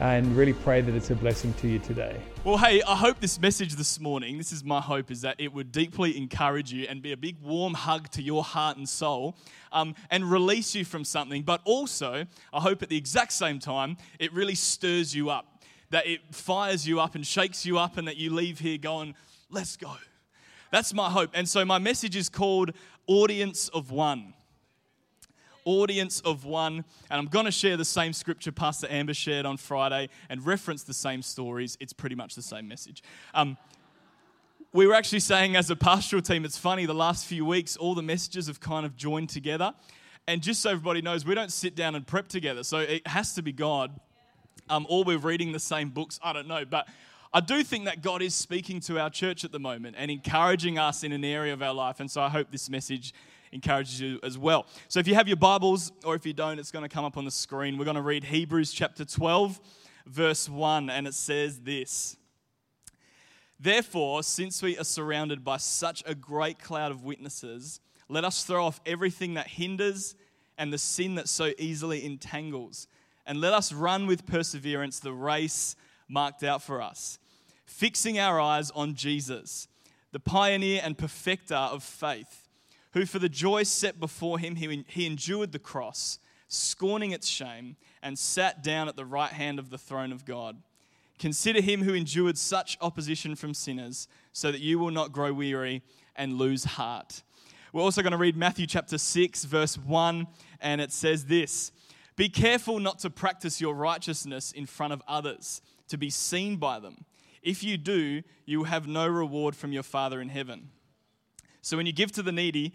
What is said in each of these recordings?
and really pray that it's a blessing to you today. Well, hey, I hope this message this morning, this is my hope, is that it would deeply encourage you and be a big warm hug to your heart and soul um, and release you from something. But also, I hope at the exact same time, it really stirs you up, that it fires you up and shakes you up, and that you leave here going, let's go. That's my hope. And so, my message is called Audience of One audience of one. And I'm going to share the same scripture Pastor Amber shared on Friday and reference the same stories. It's pretty much the same message. Um, we were actually saying as a pastoral team, it's funny, the last few weeks, all the messages have kind of joined together. And just so everybody knows, we don't sit down and prep together. So it has to be God. Um, or we're reading the same books. I don't know. But I do think that God is speaking to our church at the moment and encouraging us in an area of our life. And so I hope this message encourages you as well. So if you have your Bibles, or if you don't, it's going to come up on the screen. We're going to read Hebrews chapter 12, verse 1, and it says this Therefore, since we are surrounded by such a great cloud of witnesses, let us throw off everything that hinders and the sin that so easily entangles, and let us run with perseverance the race marked out for us, fixing our eyes on Jesus, the pioneer and perfecter of faith who for the joy set before him, he, he endured the cross, scorning its shame, and sat down at the right hand of the throne of God. Consider him who endured such opposition from sinners, so that you will not grow weary and lose heart. We're also going to read Matthew chapter 6, verse 1, and it says this Be careful not to practice your righteousness in front of others, to be seen by them. If you do, you will have no reward from your Father in heaven. So when you give to the needy,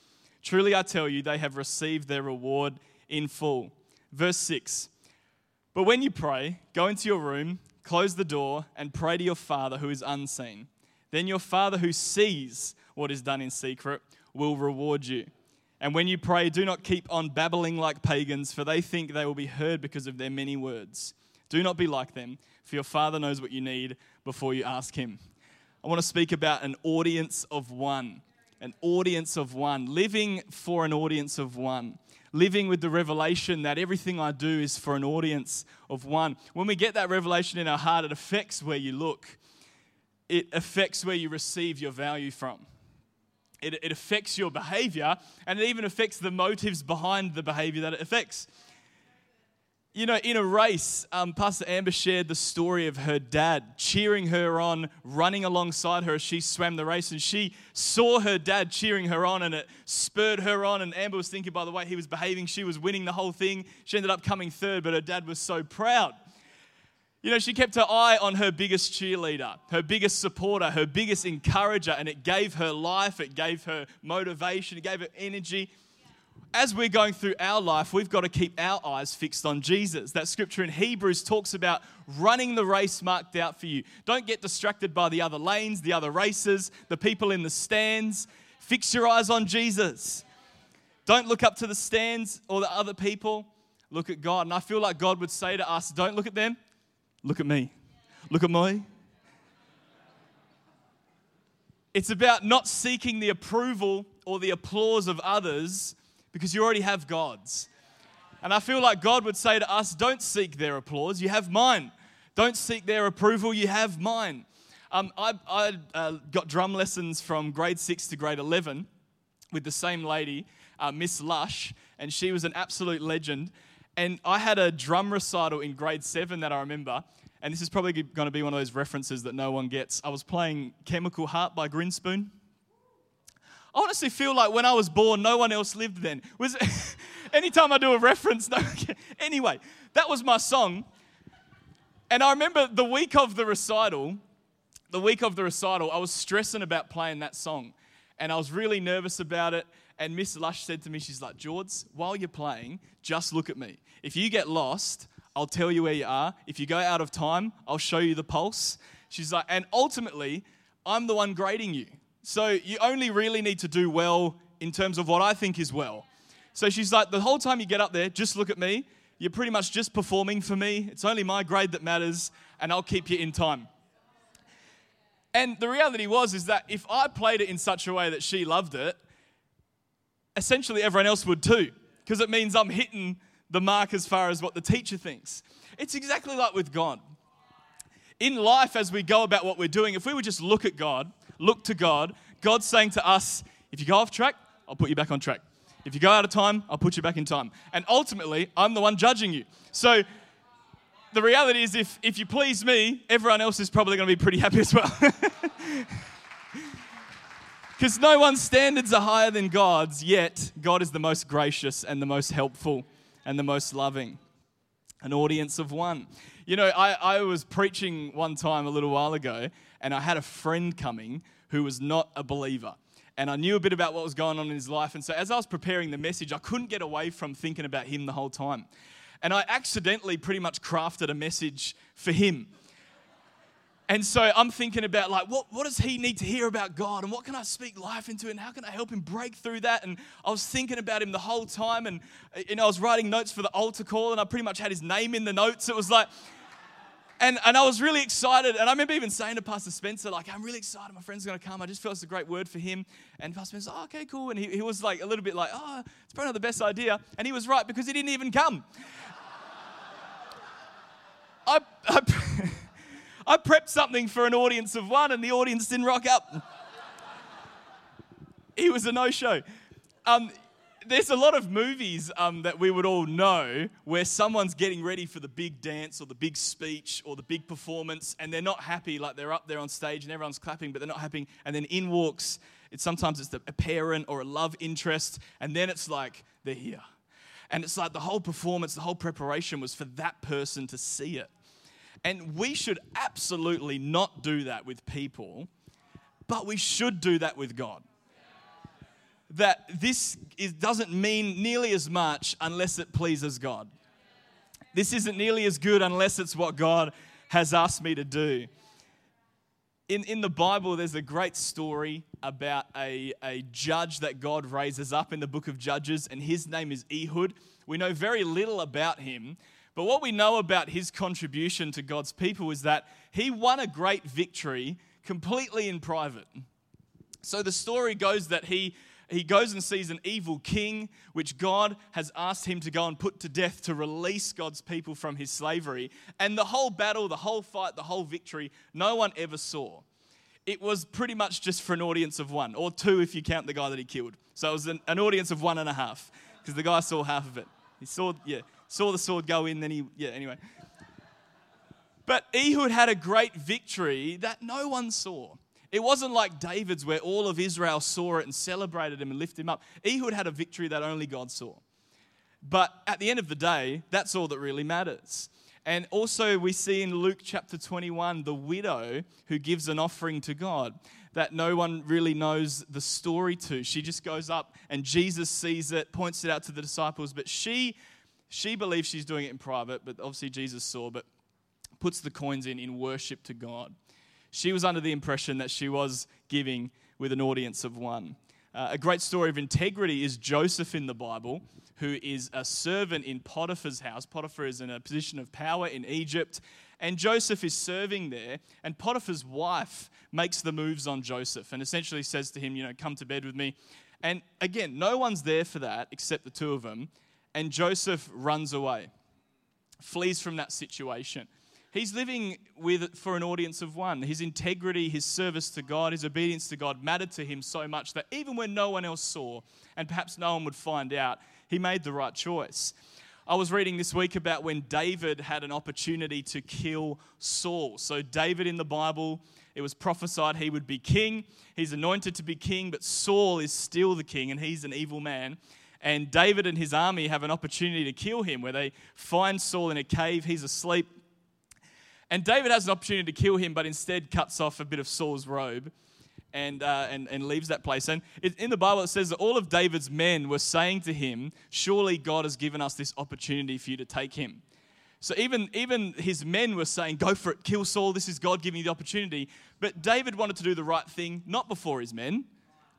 Truly I tell you, they have received their reward in full. Verse 6 But when you pray, go into your room, close the door, and pray to your Father who is unseen. Then your Father who sees what is done in secret will reward you. And when you pray, do not keep on babbling like pagans, for they think they will be heard because of their many words. Do not be like them, for your Father knows what you need before you ask Him. I want to speak about an audience of one. An audience of one. Living for an audience of one. Living with the revelation that everything I do is for an audience of one. When we get that revelation in our heart, it affects where you look, it affects where you receive your value from. It, it affects your behavior, and it even affects the motives behind the behavior that it affects. You know, in a race, um, Pastor Amber shared the story of her dad cheering her on, running alongside her as she swam the race. And she saw her dad cheering her on, and it spurred her on. And Amber was thinking, by the way, he was behaving, she was winning the whole thing. She ended up coming third, but her dad was so proud. You know, she kept her eye on her biggest cheerleader, her biggest supporter, her biggest encourager, and it gave her life, it gave her motivation, it gave her energy as we're going through our life, we've got to keep our eyes fixed on Jesus. That scripture in Hebrews talks about running the race marked out for you. Don't get distracted by the other lanes, the other races, the people in the stands. Fix your eyes on Jesus. Don't look up to the stands or the other people. Look at God. And I feel like God would say to us, Don't look at them, look at me. Look at me. It's about not seeking the approval or the applause of others because you already have God's. And I feel like God would say to us, don't seek their applause, you have mine. Don't seek their approval, you have mine. Um, I, I uh, got drum lessons from grade six to grade 11 with the same lady, uh, Miss Lush, and she was an absolute legend. And I had a drum recital in grade seven that I remember, and this is probably going to be one of those references that no one gets. I was playing Chemical Heart by Grinspoon. I honestly feel like when I was born, no one else lived then. Was anytime I do a reference, no. anyway, that was my song. And I remember the week of the recital, the week of the recital, I was stressing about playing that song. And I was really nervous about it. And Miss Lush said to me, she's like, George, while you're playing, just look at me. If you get lost, I'll tell you where you are. If you go out of time, I'll show you the pulse. She's like, and ultimately, I'm the one grading you. So you only really need to do well in terms of what I think is well. So she's like, the whole time you get up there, just look at me. You're pretty much just performing for me. It's only my grade that matters, and I'll keep you in time. And the reality was is that if I played it in such a way that she loved it, essentially everyone else would too, because it means I'm hitting the mark as far as what the teacher thinks. It's exactly like with God. In life, as we go about what we're doing, if we would just look at God, look to God, God's saying to us, if you go off track, I'll put you back on track. If you go out of time, I'll put you back in time. And ultimately, I'm the one judging you. So the reality is, if, if you please me, everyone else is probably going to be pretty happy as well. Because no one's standards are higher than God's, yet God is the most gracious and the most helpful and the most loving. An audience of one. You know, I, I was preaching one time a little while ago, and I had a friend coming who was not a believer and I knew a bit about what was going on in his life. And so, as I was preparing the message, I couldn't get away from thinking about him the whole time. And I accidentally pretty much crafted a message for him. And so I'm thinking about like what, what does he need to hear about God and what can I speak life into and how can I help him break through that? And I was thinking about him the whole time and know I was writing notes for the altar call and I pretty much had his name in the notes. It was like and, and I was really excited. And I remember even saying to Pastor Spencer, like, I'm really excited. My friend's going to come. I just feel it's a great word for him. And Pastor Spencer, oh, okay, cool. And he, he was like a little bit like, oh, it's probably not the best idea. And he was right because he didn't even come. I, I, I prepped something for an audience of one, and the audience didn't rock up. he was a no show. Um, there's a lot of movies um, that we would all know where someone's getting ready for the big dance or the big speech or the big performance and they're not happy like they're up there on stage and everyone's clapping but they're not happy. And then in walks it's sometimes it's the, a parent or a love interest and then it's like they're here. And it's like the whole performance the whole preparation was for that person to see it. And we should absolutely not do that with people but we should do that with god that this is, doesn't mean nearly as much unless it pleases God. This isn't nearly as good unless it's what God has asked me to do. In, in the Bible, there's a great story about a, a judge that God raises up in the book of Judges, and his name is Ehud. We know very little about him, but what we know about his contribution to God's people is that he won a great victory completely in private. So the story goes that he he goes and sees an evil king, which God has asked him to go and put to death to release God's people from his slavery. And the whole battle, the whole fight, the whole victory, no one ever saw. It was pretty much just for an audience of one, or two if you count the guy that he killed. So it was an, an audience of one and a half, because the guy saw half of it. He saw, yeah, saw the sword go in, then he, yeah, anyway. But Ehud had a great victory that no one saw. It wasn't like David's where all of Israel saw it and celebrated him and lifted him up. Ehud had a victory that only God saw. But at the end of the day, that's all that really matters. And also, we see in Luke chapter 21 the widow who gives an offering to God that no one really knows the story to. She just goes up and Jesus sees it, points it out to the disciples, but she she believes she's doing it in private, but obviously Jesus saw, but puts the coins in in worship to God. She was under the impression that she was giving with an audience of one. Uh, a great story of integrity is Joseph in the Bible, who is a servant in Potiphar's house. Potiphar is in a position of power in Egypt, and Joseph is serving there. And Potiphar's wife makes the moves on Joseph and essentially says to him, You know, come to bed with me. And again, no one's there for that except the two of them. And Joseph runs away, flees from that situation. He's living with for an audience of one. His integrity, his service to God, his obedience to God mattered to him so much that even when no one else saw, and perhaps no one would find out, he made the right choice. I was reading this week about when David had an opportunity to kill Saul. So, David in the Bible, it was prophesied he would be king. He's anointed to be king, but Saul is still the king, and he's an evil man. And David and his army have an opportunity to kill him, where they find Saul in a cave, he's asleep. And David has an opportunity to kill him, but instead cuts off a bit of Saul's robe and, uh, and, and leaves that place. And it, in the Bible, it says that all of David's men were saying to him, Surely God has given us this opportunity for you to take him. So even, even his men were saying, Go for it, kill Saul, this is God giving you the opportunity. But David wanted to do the right thing, not before his men,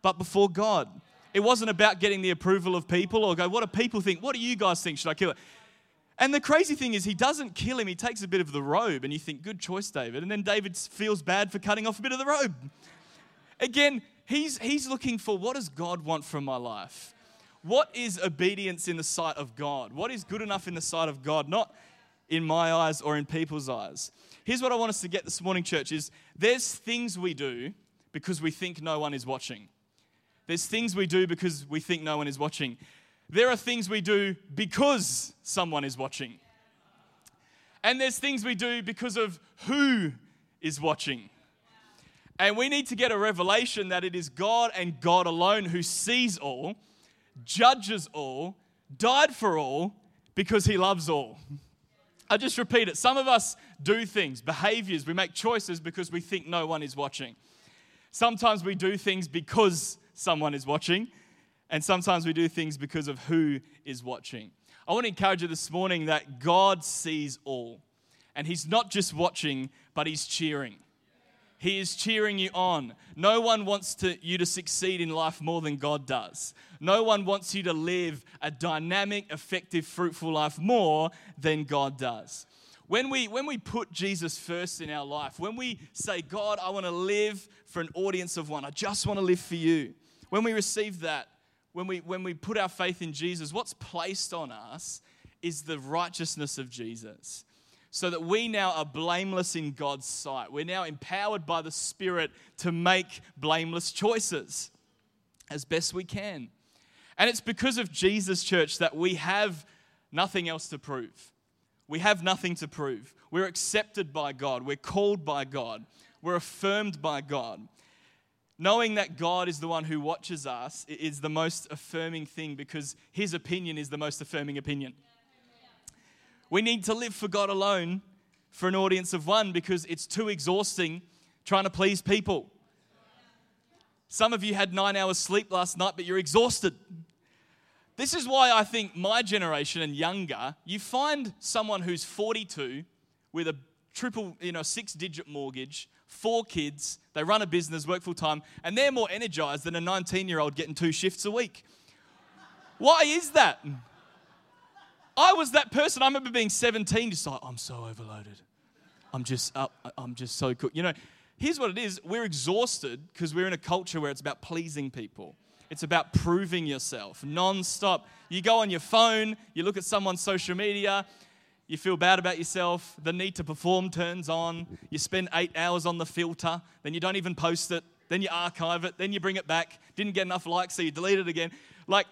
but before God. It wasn't about getting the approval of people or go, What do people think? What do you guys think? Should I kill it? And the crazy thing is, he doesn't kill him. He takes a bit of the robe, and you think, Good choice, David. And then David feels bad for cutting off a bit of the robe. Again, he's, he's looking for what does God want from my life? What is obedience in the sight of God? What is good enough in the sight of God? Not in my eyes or in people's eyes. Here's what I want us to get this morning, church, is there's things we do because we think no one is watching. There's things we do because we think no one is watching. There are things we do because someone is watching. And there's things we do because of who is watching. And we need to get a revelation that it is God and God alone who sees all, judges all, died for all, because he loves all. I just repeat it. Some of us do things, behaviors, we make choices because we think no one is watching. Sometimes we do things because someone is watching, and sometimes we do things because of who is watching. I want to encourage you this morning that God sees all, and He's not just watching, but He's cheering. He is cheering you on. No one wants to, you to succeed in life more than God does. No one wants you to live a dynamic, effective, fruitful life more than God does. When we, when we put Jesus first in our life, when we say, God, I want to live for an audience of one, I just want to live for you, when we receive that, when we, when we put our faith in Jesus, what's placed on us is the righteousness of Jesus so that we now are blameless in God's sight. We're now empowered by the Spirit to make blameless choices as best we can. And it's because of Jesus, church, that we have nothing else to prove. We have nothing to prove. We're accepted by God, we're called by God, we're affirmed by God. Knowing that God is the one who watches us is the most affirming thing because his opinion is the most affirming opinion. We need to live for God alone for an audience of one because it's too exhausting trying to please people. Some of you had nine hours sleep last night, but you're exhausted. This is why I think my generation and younger, you find someone who's 42 with a triple, you know, six digit mortgage, four kids, they run a business, work full time, and they're more energized than a 19 year old getting two shifts a week. Why is that? I was that person. I remember being 17, just like, I'm so overloaded. I'm just up, I'm just so cool. You know, here's what it is we're exhausted because we're in a culture where it's about pleasing people. It's about proving yourself non-stop. You go on your phone, you look at someone's social media, you feel bad about yourself, the need to perform turns on, you spend eight hours on the filter, then you don't even post it, then you archive it, then you bring it back, didn't get enough likes, so you delete it again. Like,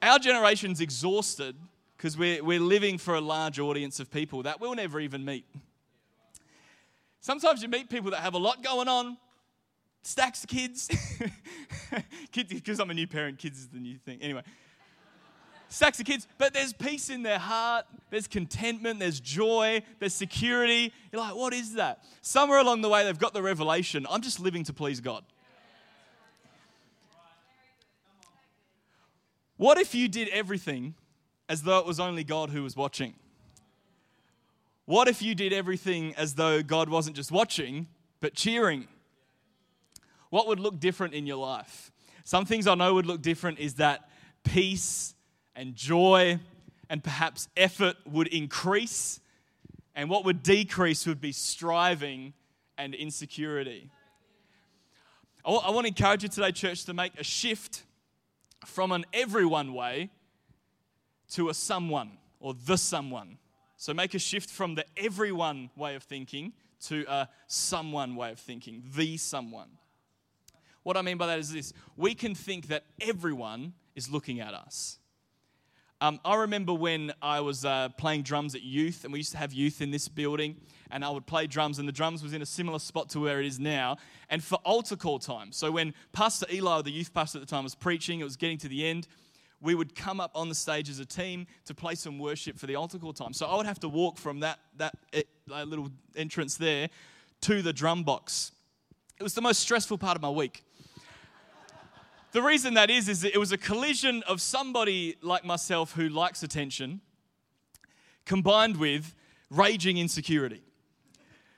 our generation's exhausted because we're, we're living for a large audience of people that we'll never even meet. Sometimes you meet people that have a lot going on, stacks of kids. kids, because I'm a new parent, kids is the new thing. Anyway, stacks of kids, but there's peace in their heart, there's contentment, there's joy, there's security. You're like, what is that? Somewhere along the way, they've got the revelation I'm just living to please God. What if you did everything as though it was only God who was watching? What if you did everything as though God wasn't just watching, but cheering? What would look different in your life? Some things I know would look different is that peace and joy and perhaps effort would increase, and what would decrease would be striving and insecurity. I want to encourage you today, church, to make a shift from an everyone way to a someone or the someone. So make a shift from the everyone way of thinking to a someone way of thinking, the someone. What I mean by that is this we can think that everyone is looking at us. Um, I remember when I was uh, playing drums at youth, and we used to have youth in this building, and I would play drums, and the drums was in a similar spot to where it is now. And for altar call time, so when Pastor Eli, the youth pastor at the time, was preaching, it was getting to the end, we would come up on the stage as a team to play some worship for the altar call time. So I would have to walk from that, that uh, little entrance there to the drum box. It was the most stressful part of my week. The reason that is, is that it was a collision of somebody like myself who likes attention combined with raging insecurity.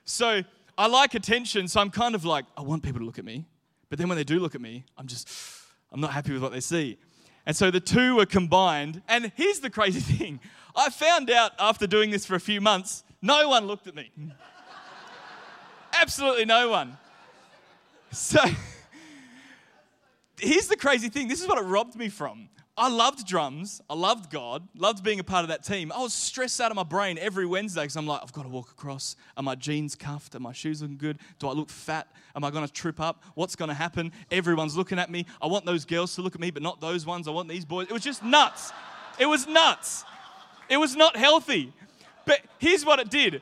So I like attention, so I'm kind of like, I want people to look at me. But then when they do look at me, I'm just, I'm not happy with what they see. And so the two were combined. And here's the crazy thing I found out after doing this for a few months, no one looked at me. Absolutely no one. So here's the crazy thing this is what it robbed me from. I loved drums. I loved God. Loved being a part of that team. I was stressed out of my brain every Wednesday because I'm like, I've got to walk across. Are my jeans cuffed? Are my shoes looking good? Do I look fat? Am I going to trip up? What's going to happen? Everyone's looking at me. I want those girls to look at me, but not those ones. I want these boys. It was just nuts. It was nuts. It was not healthy. But here's what it did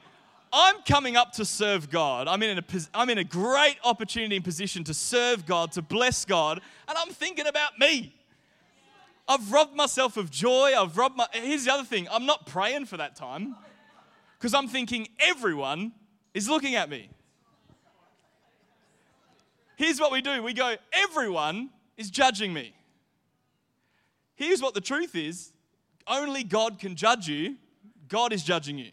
I'm coming up to serve God. I'm in, a, I'm in a great opportunity and position to serve God, to bless God, and I'm thinking about me. I've robbed myself of joy. I've robbed my. Here's the other thing I'm not praying for that time because I'm thinking everyone is looking at me. Here's what we do we go, everyone is judging me. Here's what the truth is only God can judge you, God is judging you.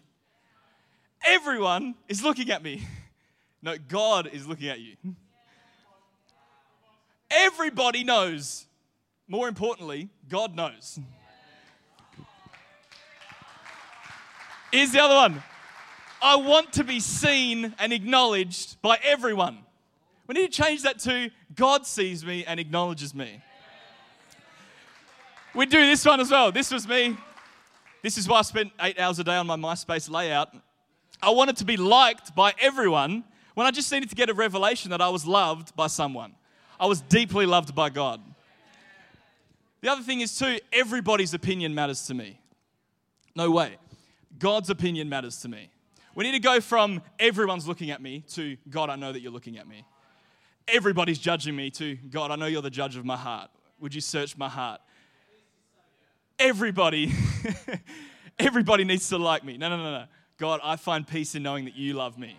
Everyone is looking at me. No, God is looking at you. Everybody knows more importantly, God knows. Here's the other one. I want to be seen and acknowledged by everyone. We need to change that to God sees me and acknowledges me. We do this one as well. This was me. This is why I spent eight hours a day on my MySpace layout. I wanted to be liked by everyone when I just needed to get a revelation that I was loved by someone. I was deeply loved by God. The other thing is, too, everybody's opinion matters to me. No way. God's opinion matters to me. We need to go from everyone's looking at me to God, I know that you're looking at me. Everybody's judging me to God, I know you're the judge of my heart. Would you search my heart? Everybody, everybody needs to like me. No, no, no, no. God, I find peace in knowing that you love me.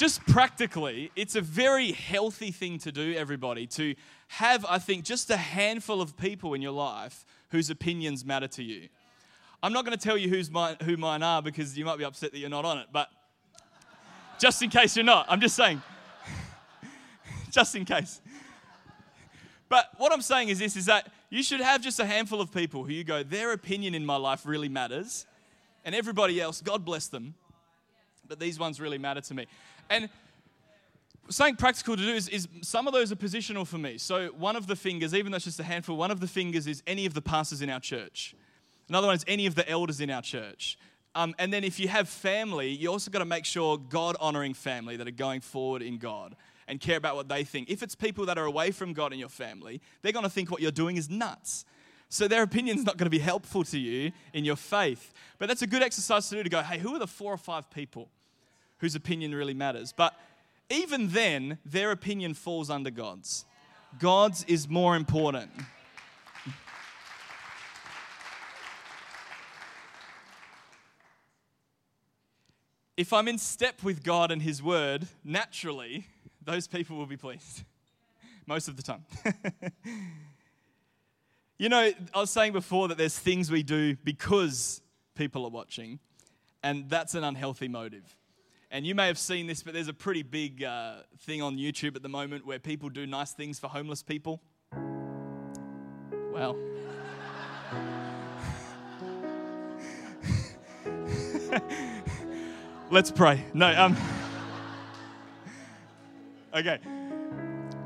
just practically, it's a very healthy thing to do, everybody, to have, I think, just a handful of people in your life whose opinions matter to you. I'm not going to tell you who's who mine are because you might be upset that you're not on it, but just in case you're not, I'm just saying, just in case. But what I'm saying is this is that you should have just a handful of people who you go, their opinion in my life really matters, and everybody else, God bless them, but these ones really matter to me. And something practical to do is, is, some of those are positional for me. So one of the fingers, even though it's just a handful, one of the fingers is any of the pastors in our church. Another one is any of the elders in our church. Um, and then if you have family, you also got to make sure God honoring family that are going forward in God and care about what they think. If it's people that are away from God in your family, they're going to think what you're doing is nuts. So their opinion's not going to be helpful to you in your faith. But that's a good exercise to do to go, hey, who are the four or five people whose opinion really matters. But even then, their opinion falls under God's. God's is more important. If I'm in step with God and His Word, naturally, those people will be pleased. Most of the time. you know, I was saying before that there's things we do because people are watching, and that's an unhealthy motive. And you may have seen this, but there's a pretty big uh, thing on YouTube at the moment where people do nice things for homeless people. Well. Let's pray. No, um. Okay.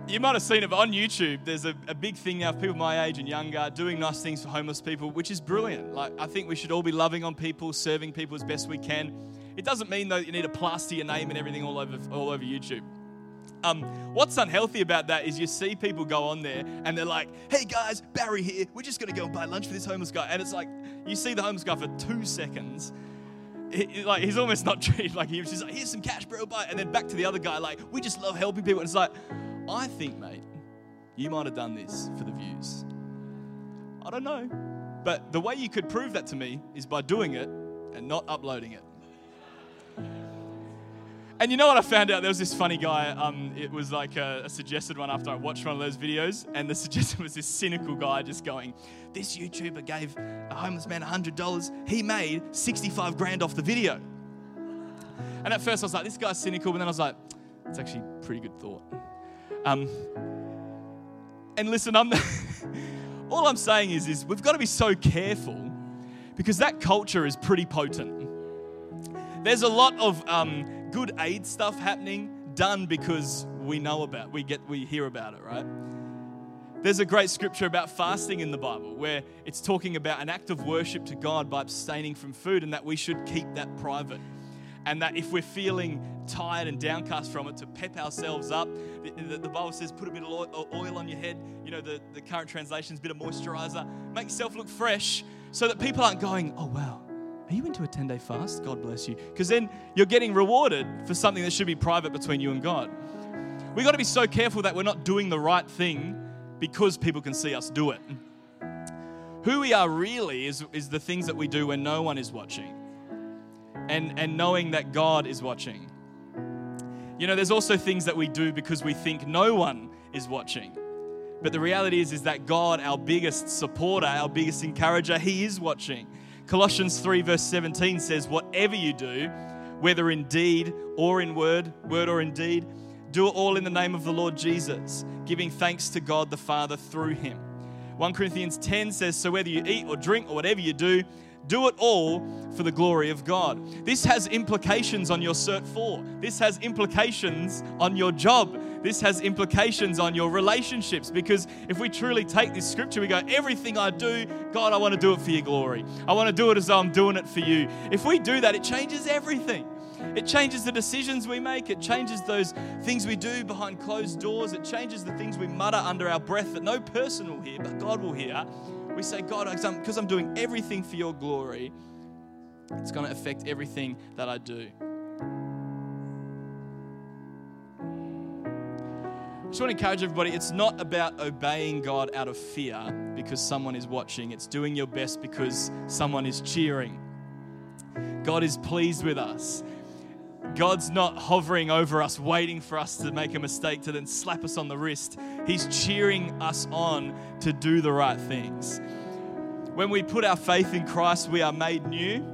You might have seen it, on YouTube, there's a, a big thing now of people my age and younger doing nice things for homeless people, which is brilliant. Like, I think we should all be loving on people, serving people as best we can. It doesn't mean though you need to plaster your name and everything all over all over YouTube. Um, what's unhealthy about that is you see people go on there and they're like, "Hey guys, Barry here. We're just gonna go and buy lunch for this homeless guy." And it's like you see the homeless guy for two seconds. He, like he's almost not treated like he's just like, "Here's some cash, bro, buy." And then back to the other guy, like, "We just love helping people." And it's like, I think, mate, you might have done this for the views. I don't know. But the way you could prove that to me is by doing it and not uploading it. And you know what I found out? There was this funny guy. Um, it was like a, a, suggested one after I watched one of those videos, and the suggestion was this cynical guy just going, "This YouTuber gave a homeless man hundred dollars. He made sixty-five grand off the video." And at first I was like, "This guy's cynical," but then I was like, "It's actually a pretty good thought." Um, and listen, I'm all I'm saying is, is we've got to be so careful because that culture is pretty potent. There's a lot of um, good aid stuff happening done because we know about we get we hear about it right? There's a great scripture about fasting in the bible where it's talking about an act of worship to god by abstaining from food and that we should keep that private. And that if we're feeling tired and downcast from it to pep ourselves up. The, the, bible says put a bit of oil on your head you know the, the current translations bit of moisturizer. Make yourself look fresh so that people aren't going oh wow are you into a 10 day fast? God bless you. Because then you're getting rewarded for something that should be private between you and God. We've got to be so careful that we're not doing the right thing because people can see us do it. Who we are really is, is the things that we do when no one is watching and, and knowing that God is watching. You know, there's also things that we do because we think no one is watching. But the reality is, is that God, our biggest supporter, our biggest encourager, He is watching. Colossians 3, verse 17 says, Whatever you do, whether in deed or in word, word or in deed, do it all in the name of the Lord Jesus, giving thanks to God the Father through him. 1 Corinthians 10 says, So whether you eat or drink or whatever you do, do it all for the glory of God. This has implications on your Cert 4. This has implications on your job. This has implications on your relationships because if we truly take this scripture, we go, everything I do, God, I want to do it for your glory. I want to do it as though I'm doing it for you. If we do that, it changes everything. It changes the decisions we make. It changes those things we do behind closed doors. It changes the things we mutter under our breath that no person will hear, but God will hear. We say, God, because I'm doing everything for your glory, it's going to affect everything that I do. Just want to encourage everybody it's not about obeying God out of fear because someone is watching, it's doing your best because someone is cheering. God is pleased with us. God's not hovering over us, waiting for us to make a mistake to then slap us on the wrist. He's cheering us on to do the right things. When we put our faith in Christ, we are made new.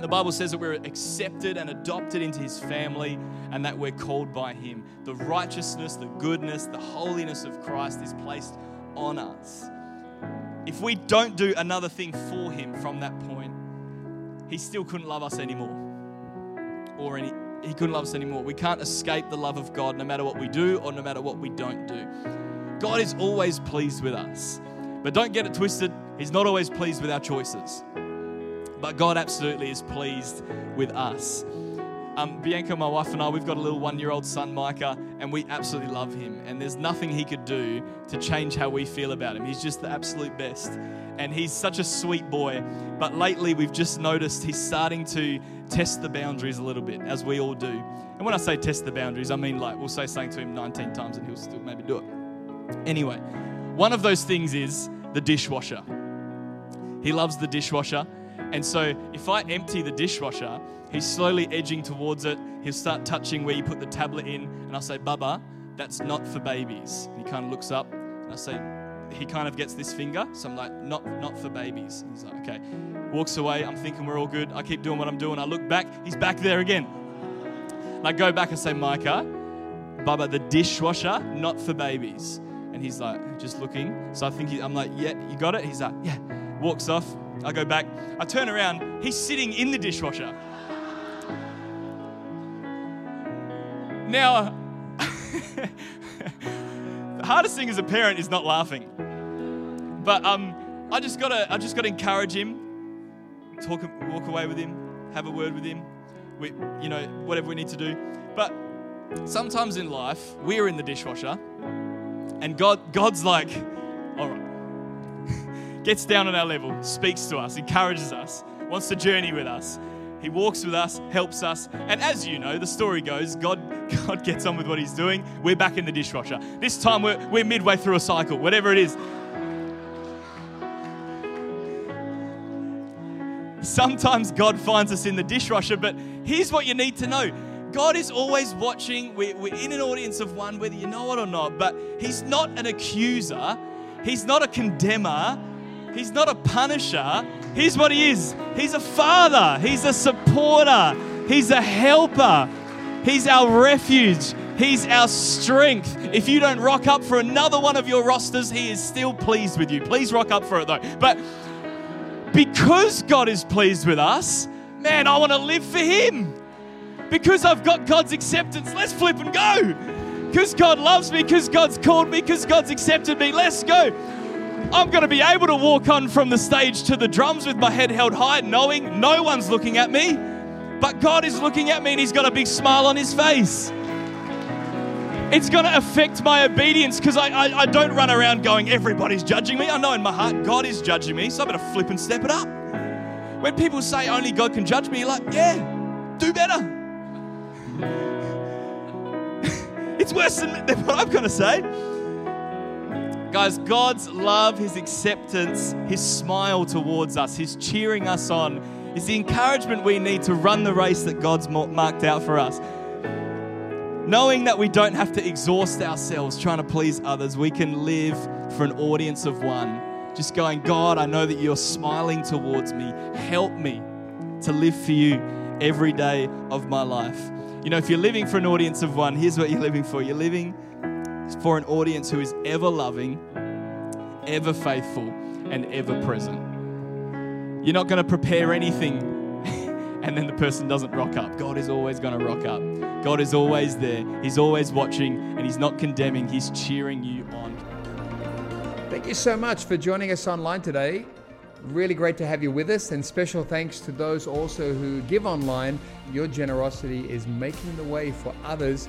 The Bible says that we're accepted and adopted into His family and that we're called by Him. The righteousness, the goodness, the holiness of Christ is placed on us. If we don't do another thing for Him from that point, He still couldn't love us anymore or any, he couldn't love us anymore. We can't escape the love of God no matter what we do or no matter what we don't do. God is always pleased with us. But don't get it twisted, He's not always pleased with our choices. But God absolutely is pleased with us. Um, Bianca, my wife, and I, we've got a little one year old son, Micah, and we absolutely love him. And there's nothing he could do to change how we feel about him. He's just the absolute best. And he's such a sweet boy. But lately, we've just noticed he's starting to test the boundaries a little bit, as we all do. And when I say test the boundaries, I mean like we'll say something to him 19 times and he'll still maybe do it. Anyway, one of those things is the dishwasher. He loves the dishwasher. And so if I empty the dishwasher, he's slowly edging towards it. He'll start touching where you put the tablet in. And I'll say, Bubba, that's not for babies. And he kind of looks up and I say, he kind of gets this finger. So I'm like, not, not for babies. And he's like, okay. Walks away. I'm thinking we're all good. I keep doing what I'm doing. I look back. He's back there again. And I go back and say, Micah, Bubba, the dishwasher, not for babies. And he's like, just looking. So I think he, I'm like, yeah, you got it? He's like, yeah. Walks off. I go back. I turn around. He's sitting in the dishwasher. Now, the hardest thing as a parent is not laughing. But um, I just gotta, I just gotta encourage him. Talk, walk away with him, have a word with him. We, you know, whatever we need to do. But sometimes in life, we're in the dishwasher, and God, God's like, all right, gets down on our level, speaks to us, encourages us, wants to journey with us. He walks with us, helps us, and as you know, the story goes, God, God gets on with what He's doing. We're back in the dishwasher. This time we're, we're midway through a cycle, whatever it is. Sometimes God finds us in the dishwasher, but here's what you need to know God is always watching. We're, we're in an audience of one, whether you know it or not, but He's not an accuser, He's not a condemner, He's not a punisher. Here's what He is He's a father, He's a supporter, He's a helper, He's our refuge. He's our strength. If you don't rock up for another one of your rosters, He is still pleased with you. Please rock up for it though. But because God is pleased with us, man, I want to live for Him. Because I've got God's acceptance, let's flip and go. Because God loves me, because God's called me, because God's accepted me, let's go. I'm going to be able to walk on from the stage to the drums with my head held high, knowing no one's looking at me, but God is looking at me and He's got a big smile on His face. It's going to affect my obedience because I, I, I, don't run around going, everybody's judging me. I know in my heart God is judging me, so I better flip and step it up. When people say only God can judge me, you're like, yeah, do better. it's worse than, what I'm going to say. Guys, God's love, His acceptance, His smile towards us, His cheering us on is the encouragement we need to run the race that God's marked out for us. Knowing that we don't have to exhaust ourselves trying to please others, we can live for an audience of one. Just going, God, I know that you're smiling towards me. Help me to live for you every day of my life. You know, if you're living for an audience of one, here's what you're living for you're living for an audience who is ever loving, ever faithful, and ever present. You're not going to prepare anything and then the person doesn't rock up. God is always going to rock up. God is always there. He's always watching and He's not condemning, He's cheering you on. Thank you so much for joining us online today. Really great to have you with us, and special thanks to those also who give online. Your generosity is making the way for others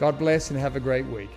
God bless and have a great week.